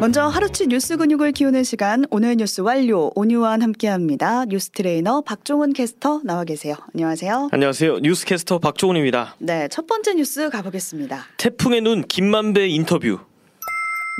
먼저 하루치 뉴스 근육을 키우는 시간 오늘 뉴스 완료 오뉴완 함께합니다. 뉴스 트레이너 박종훈 캐스터 나와 계세요. 안녕하세요. 안녕하세요. 뉴스 캐스터 박종훈입니다. 네, 첫 번째 뉴스 가보겠습니다. 태풍의 눈 김만배 인터뷰.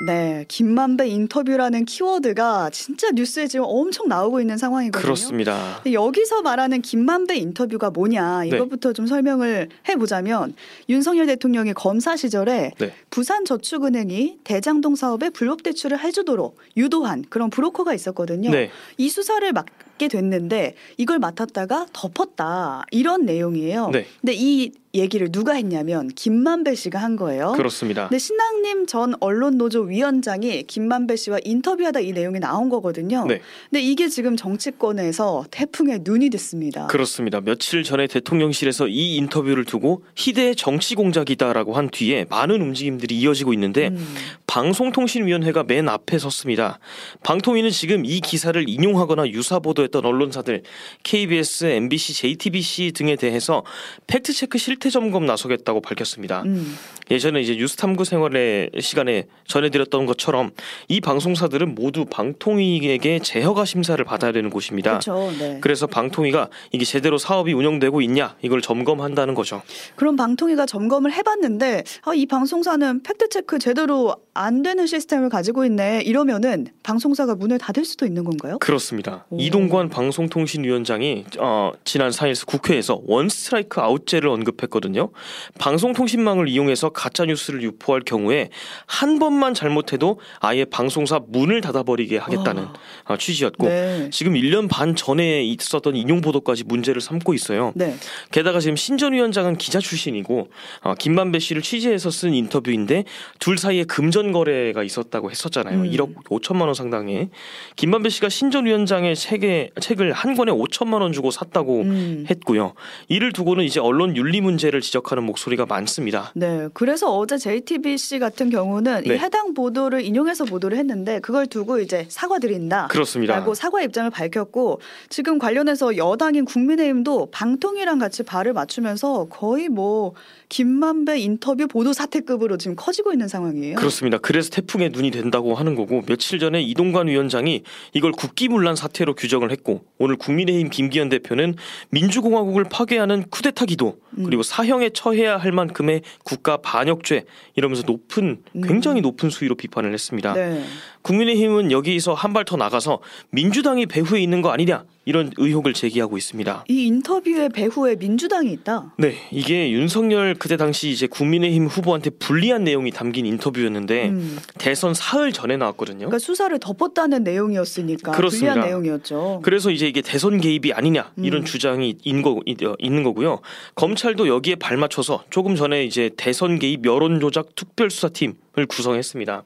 네, 김만배 인터뷰라는 키워드가 진짜 뉴스에 지금 엄청 나오고 있는 상황이거든요. 그렇습니다. 여기서 말하는 김만배 인터뷰가 뭐냐 네. 이것부터 좀 설명을 해보자면 윤석열 대통령이 검사 시절에 네. 부산저축은행이 대장동 사업에 불법 대출을 해주도록 유도한 그런 브로커가 있었거든요. 네. 이 수사를 맡게 됐는데 이걸 맡았다가 덮었다 이런 내용이에요. 네. 근데 이 얘기를 누가 했냐면 김만배 씨가 한 거예요. 그렇습니다. 근데 신랑님 전 언론 노조 위원장이 김만배 씨와 인터뷰하다 이 내용이 나온 거거든요. 네. 근데 이게 지금 정치권에서 태풍의 눈이 됐습니다. 그렇습니다. 며칠 전에 대통령실에서 이 인터뷰를 두고 희대의 정치 공작이다라고 한 뒤에 많은 움직임들이 이어지고 있는데 음. 방송통신위원회가 맨 앞에 섰습니다. 방통위는 지금 이 기사를 인용하거나 유사 보도했던 언론사들 KBS, MBC, JTBC 등에 대해서 팩트 체크 실태 점검 나서겠다고 밝혔습니다. 음. 예전에 이제 뉴스 탐구 생활의 시간에 전해드렸던 것처럼 이 방송사들은 모두 방통위에게 재허가 심사를 받아야 되는 곳입니다. 그렇죠. 네. 그래서 방통위가 이게 제대로 사업이 운영되고 있냐 이걸 점검한다는 거죠. 그럼 방통위가 점검을 해봤는데 아, 이 방송사는 팩트 체크 제대로 안 되는 시스템을 가지고 있네 이러면은 방송사가 문을 닫을 수도 있는 건가요? 그렇습니다. 오. 이동관 방송통신위원장이 어, 지난 4일 국회에서 원 스트라이크 아웃제를 언급했 거든요. 방송통신망을 이용해서 가짜 뉴스를 유포할 경우에 한 번만 잘못해도 아예 방송사 문을 닫아버리게 하겠다는 와. 어, 취지였고 네. 지금 1년 반 전에 있었던 인용 보도까지 문제를 삼고 있어요. 네. 게다가 지금 신전 위원장은 기자 출신이고 어, 김만배 씨를 취재해서 쓴 인터뷰인데 둘 사이에 금전 거래가 있었다고 했었잖아요. 음. 1억 5천만 원 상당의 김만배 씨가 신전 위원장의 책에 책을 한 권에 5천만 원 주고 샀다고 음. 했고요. 이를 두고는 이제 언론 윤리 문제 를 지적하는 목소리가 많습니다. 네, 그래서 어제 JTBC 같은 경우는 이 네. 해당 보도를 인용해서 보도를 했는데 그걸 두고 이제 사과드린다. 그렇습니다. 라고 사과 입장을 밝혔고 지금 관련해서 여당인 국민의힘도 방통위랑 같이 발을 맞추면서 거의 뭐 김만배 인터뷰 보도 사태급으로 지금 커지고 있는 상황이에요. 그렇습니다. 그래서 태풍의 눈이 된다고 하는 거고 며칠 전에 이동관 위원장이 이걸 국기문란 사태로 규정을 했고 오늘 국민의힘 김기현 대표는 민주공화국을 파괴하는 쿠데타 기도 음. 그리고 사형에 처해야 할 만큼의 국가 반역죄 이러면서 높은 굉장히 높은 수위로 비판을 했습니다. 음. 네. 국민의힘은 여기서 한 발 더 나가서 민주당이 배후에 있는 거 아니냐 이런 의혹을 제기하고 있습니다. 이 인터뷰의 배후에 민주당이 있다. 네, 이게 윤석열 그때 당시 이제 국민의힘 후보한테 불리한 내용이 담긴 인터뷰였는데 음. 대선 사흘 전에 나왔거든요. 그러니까 수사를 덮었다는 내용이었으니까 그렇습니다. 불리한 내용이었죠. 그래서 이제 이게 대선 개입이 아니냐 이런 음. 주장이 있는, 거, 있- 어, 있는 거고요. 검찰도 여기에 발맞춰서 조금 전에 이제 대선 개입 여론 조작 특별수사팀을 구성했습니다.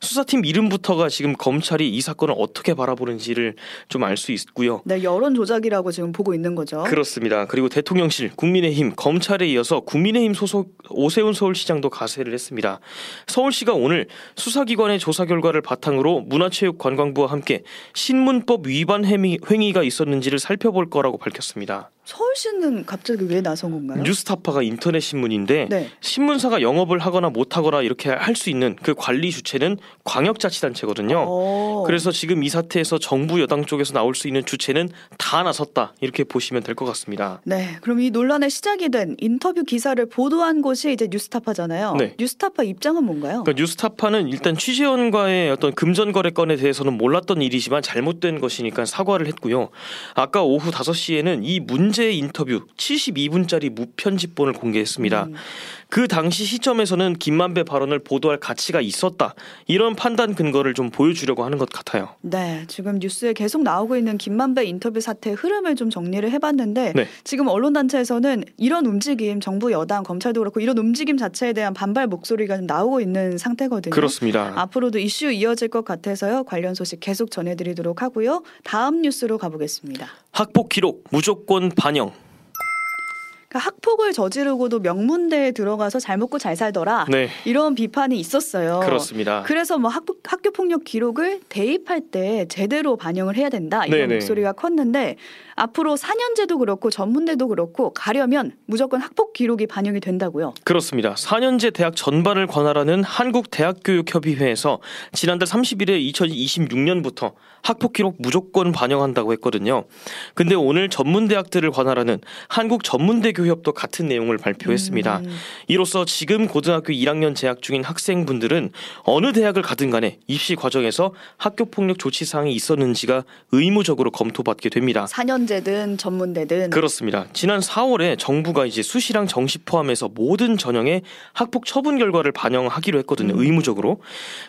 수사팀 이름부터가 지금 검찰이 이 사건을 어떻게 바라보는지를 좀 알 수 있고요. 네, 여론 조작이라고 지금 보고 있는 거죠. 그렇습니다. 그리고 대통령실, 국민의힘, 검찰에 이어서 국민의힘 소속 오세훈 서울시장도 가세를 했습니다. 서울시가 오늘 수사기관의 조사 결과를 바탕으로 문화체육관광부와 함께 신문법 위반 행위, 행위가 있었는지를 살펴볼 거라고 밝혔습니다. 서울시는 갑자기 왜 나선 건가요? 뉴스타파가 인터넷 신문인데 네. 신문사가 영업을 하거나 못 하거나 이렇게 할 수 있는 그 관리 주체는 광역자치단체거든요. 어. 그래서 지금 이 사태에서 정부 여당 쪽에서 나올 수 있는 주체는 다 나섰다 이렇게 보시면 될 것 같습니다. 네, 그럼 이 논란의 시작이 된 인터뷰 기사를 보도한 곳이 이제 뉴스타파잖아요. 네. 뉴스타파 입장은 뭔가요? 그러니까 뉴스타파는 일단 취재원과의 어떤 금전 거래 건에 대해서는 몰랐던 일이지만 잘못된 것이니까 사과를 했고요. 아까 오후 5시에는 이 문제 인터뷰 72분짜리 무편집본을 공개했습니다. 음. 그 당시 시점에서는 김만배 발언을 보도할 가치가 있었다. 이런 판단 근거를 좀 보여주려고 하는 것 같아요. 네, 지금 뉴스에 계속 나오고 있는 김만배 인터뷰 사태의 흐름을 좀 정리를 해봤는데 네. 지금 언론 단체에서는 이런 움직임, 정부 여당, 검찰도 그렇고 이런 움직임 자체에 대한 반발 목소리가 좀 나오고 있는 상태거든요. 그렇습니다. 앞으로도 이슈 이어질 것 같아서요. 관련 소식 계속 전해드리도록 하고요. 다음 뉴스로 가보겠습니다. 학폭 기록 무조건 반영. 그러니까 학폭을 저지르고도 명문대에 들어가서 잘 먹고 잘 살더라. 네, 이런 비판이 있었어요. 그렇습니다. 그래서 뭐 학교, 학교 폭력 기록을 대입할 때 제대로 반영을 해야 된다 이런 네네. 목소리가 컸는데 앞으로 4년제도 그렇고 전문대도 그렇고 가려면 무조건 학폭 기록이 반영이 된다고요. 그렇습니다. 4년제 대학 전반을 관할하는 한국대학교육협의회에서 지난달 30일에 2026년부터 학폭 기록 무조건 반영한다고 했거든요. 근데 오늘 전문대학들을 관할하는 한국전문대 교협도 같은 내용을 발표했습니다. 음, 이로써 지금 고등학교 1학년 재학 중인 학생분들은 어느 대학을 가든 간에 입시 과정에서 학교 폭력 조치 사항이 있었는지가 의무적으로 검토받게 됩니다. 4년제든 전문대든 그렇습니다. 지난 4월에 정부가 이제 수시랑 정시 포함해서 모든 전형의 학폭 처분 결과를 반영하기로 했거든요. 음. 의무적으로.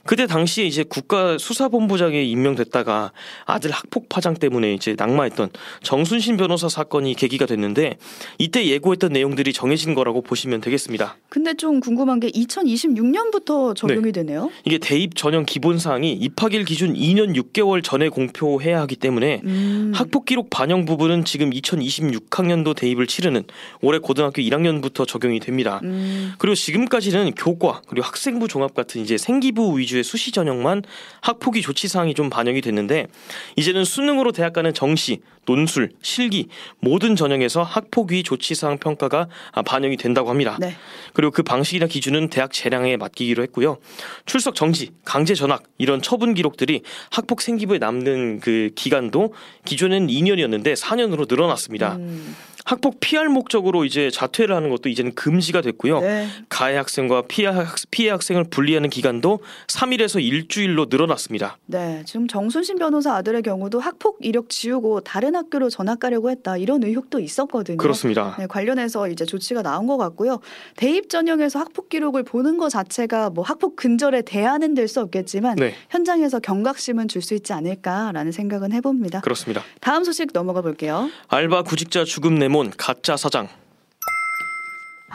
그때 당시에 이제 국가 수사본부장에 임명됐다가 아들 학폭 파장 때문에 이제 낙마했던 정순신 변호사 사건이 계기가 됐는데 이때 예고 했던 내용들이 정해진 거라고 보시면 되겠습니다. 근데 좀 궁금한 게 2026년부터 적용이 되네요. 이게 대입 전형 기본 사항이 입학일 기준 2년 6개월 전에 공표해야 하기 때문에 음. 학폭 기록 반영 부분은 지금 2026학년도 대입을 치르는 올해 고등학교 1학년부터 적용이 됩니다. 음. 그리고 지금까지는 교과 그리고 학생부 종합 같은 이제 생기부 위주의 수시 전형만 학폭위 조치 사항이 좀 반영이 됐는데 이제는 수능으로 대학 가는 정시, 논술, 실기 모든 전형에서 학폭위 조치 사항 평가가 아, 반영이 된다고 합니다. 네. 그리고 그 방식이나 기준은 대학 재량에 맡기기로 했고요. 출석 정지, 강제 전학 이런 처분 기록들이 학폭 생기부에 남는 그 기간도 기존엔 2년이었는데 4년으로 늘어났습니다. 음. 학폭 피할 목적으로 이제 자퇴를 하는 것도 이제는 금지가 됐고요. 네. 가해 학생과 피해, 학, 피해 학생을 분리하는 기간도 3일에서 일주일로 늘어났습니다. 네, 지금 정순신 변호사 아들의 경우도 학폭 이력 지우고 다른 학교로 전학 가려고 했다 이런 의혹도 있었거든요. 그렇습니다. 네, 관련해서 이제 조치가 나온 것 같고요. 대입 전형에서 학폭 기록을 보는 것 자체가 뭐 학폭 근절에 대안은 될 수 없겠지만 네, 현장에서 경각심은 줄 수 있지 않을까라는 생각은 해봅니다. 그렇습니다. 다음 소식 넘어가 볼게요. 알바 구직자 죽음 내몬 가짜 사장.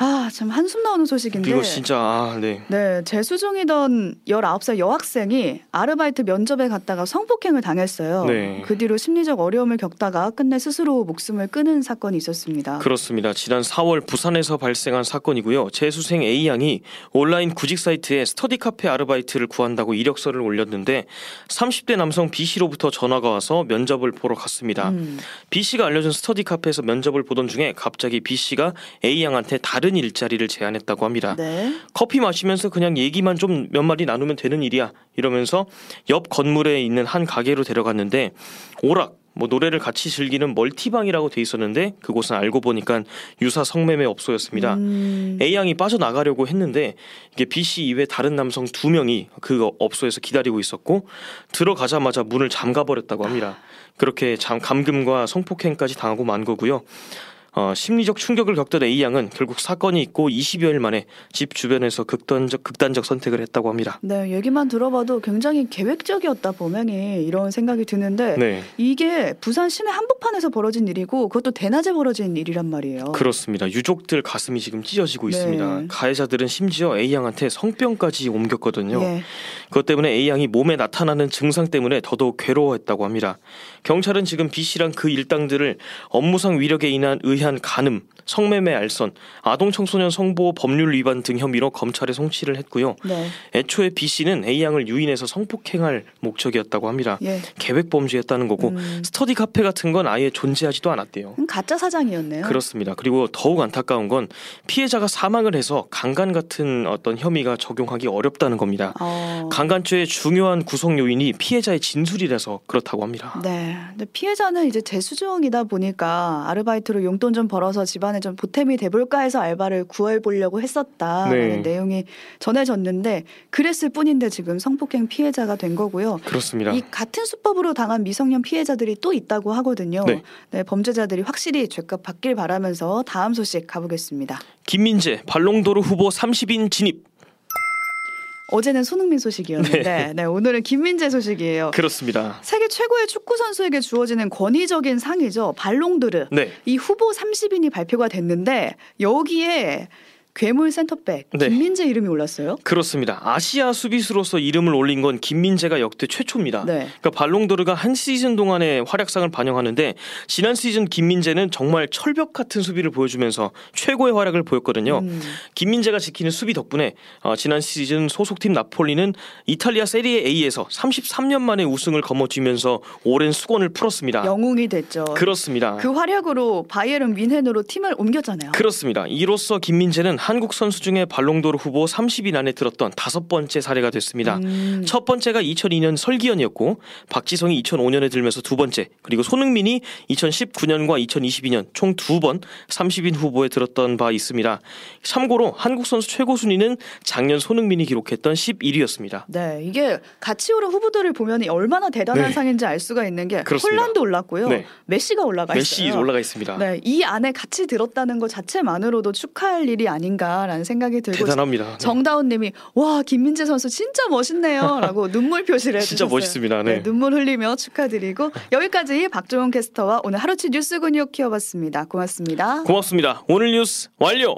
아, 참 한숨 나오는 소식인데. 이거 진짜 아, 네. 네, 재수 중이던 19살 여학생이 아르바이트 면접에 갔다가 성폭행을 당했어요. 네. 그 뒤로 심리적 어려움을 겪다가 끝내 스스로 목숨을 끊은 사건이 있었습니다. 그렇습니다. 지난 4월 부산에서 발생한 사건이고요. 재수생 A 양이 온라인 구직 사이트에 스터디 카페 아르바이트를 구한다고 이력서를 올렸는데 30대 남성 B 씨로부터 전화가 와서 면접을 보러 갔습니다. 음, B 씨가 알려준 스터디 카페에서 면접을 보던 중에 갑자기 B 씨가 A 양한테 다른 일자리를 제안했다고 합니다. 네. 커피 마시면서 그냥 얘기만 좀 몇 마디 나누면 되는 일이야 이러면서 옆 건물에 있는 한 가게로 데려갔는데 오락 뭐 노래를 같이 즐기는 멀티방이라고 돼 있었는데 그곳은 알고 보니까 유사 성매매 업소였습니다. 음, A 양이 빠져나가려고 했는데 이게 B 씨 이외 다른 남성 두 명이 그 업소에서 기다리고 있었고 들어가자마자 문을 잠가 버렸다고 합니다. 그렇게 잠 감금과 성폭행까지 당하고 만 거고요. 어, 심리적 충격을 겪던 A 양은 결국 사건이 있고 20여일 만에 집 주변에서 극단적 극단적 선택을 했다고 합니다. 네, 얘기만 들어봐도 굉장히 계획적이었다 분명히 이런 생각이 드는데 네, 이게 부산 시내 한복판에서 벌어진 일이고 그것도 대낮에 벌어진 일이란 말이에요. 그렇습니다. 유족들 가슴이 지금 찢어지고 네. 있습니다. 가해자들은 심지어 A 양한테 성병까지 옮겼거든요. 예. 그것 때문에 A 양이 몸에 나타나는 증상 때문에 더더욱 괴로워했다고 합니다. 경찰은 지금 B 씨랑 그 일당들을 업무상 위력에 인한 의한 간음, 성매매 알선, 아동 청소년 성보호 법률 위반 등 혐의로 검찰에 송치를 했고요. 네. 애초에 B 씨는 A 양을 유인해서 성폭행할 목적이었다고 합니다. 예. 계획 범죄였다는 거고 음, 스터디 카페 같은 건 아예 존재하지도 않았대요. 음, 가짜 사장이었네요. 그렇습니다. 그리고 더욱 안타까운 건 피해자가 사망을 해서 강간 같은 어떤 혐의가 적용하기 어렵다는 겁니다. 어, 강간죄의 중요한 구성 요인이 피해자의 진술이라서 그렇다고 합니다. 네. 근데 피해자는 이제 재수중이다 보니까 아르바이트로 용돈 좀 벌어서 집안에 좀 보탬이 돼볼까 해서 알바를 구해 보려고 했었다라는 네. 내용이 전해졌는데 그랬을 뿐인데 지금 성폭행 피해자가 된 거고요. 그렇습니다. 이 같은 수법으로 당한 미성년 피해자들이 또 있다고 하거든요. 네. 네, 범죄자들이 확실히 죄값 받길 바라면서 다음 소식 가보겠습니다. 김민재 발롱도르 후보 30인 진입. 어제는 손흥민 소식이었는데 네, 오늘은 김민재 소식이에요. 그렇습니다. 세계 최고의 축구 선수에게 주어지는 권위적인 상이죠. 발롱드르. 네. 이 후보 30인이 발표가 됐는데 여기에 괴물 센터백 네. 김민재 이름이 올랐어요. 그렇습니다. 아시아 수비수로서 이름을 올린 건 김민재가 역대 최초입니다. 네. 그러니까 발롱도르가 한 시즌 동안의 활약상을 반영하는데 지난 시즌 김민재는 정말 철벽 같은 수비를 보여주면서 최고의 활약을 보였거든요. 음. 김민재가 지키는 수비 덕분에 어, 지난 시즌 소속팀 나폴리는 이탈리아 세리에 A에서 33년 만에 우승을 거머쥐면서 오랜 수건을 풀었습니다. 영웅이 됐죠. 그렇습니다. 그 활약으로 바이에른 뮌헨으로 팀을 옮겼잖아요. 그렇습니다. 이로써 김민재는 한국 선수 중에 발롱도르 후보 30인 안에 들었던 다섯 번째 사례가 됐습니다. 음. 첫 번째가 2002년 설기현이었고 박지성이 2005년에 들면서 두 번째 그리고 손흥민이 2019년과 2022년 총 두 번 30인 후보에 들었던 바 있습니다. 참고로 한국 선수 최고 순위는 작년 손흥민이 기록했던 11위였습니다. 네, 이게 같이 오른 후보들을 보면 얼마나 대단한 네. 상인지 알 수가 있는 게 그렇습니다. 홀란드 올랐고요. 네. 메시가 올라가 메시 있어요. 올라가 있습니다. 네, 이 안에 같이 들었다는 것 자체만으로도 축하할 일이 아닌 가라는 생각이 들고 대단합니다. 네. 정다운님이 와 김민재 선수 진짜 멋있네요라고 눈물 표시를 진짜 해주셨어요. 멋있습니다. 네. 눈물 흘리며 축하드리고 여기까지 박종원 캐스터와 오늘 하루치 뉴스 근육 키워봤습니다. 고맙습니다. 고맙습니다. 오늘 뉴스 완료.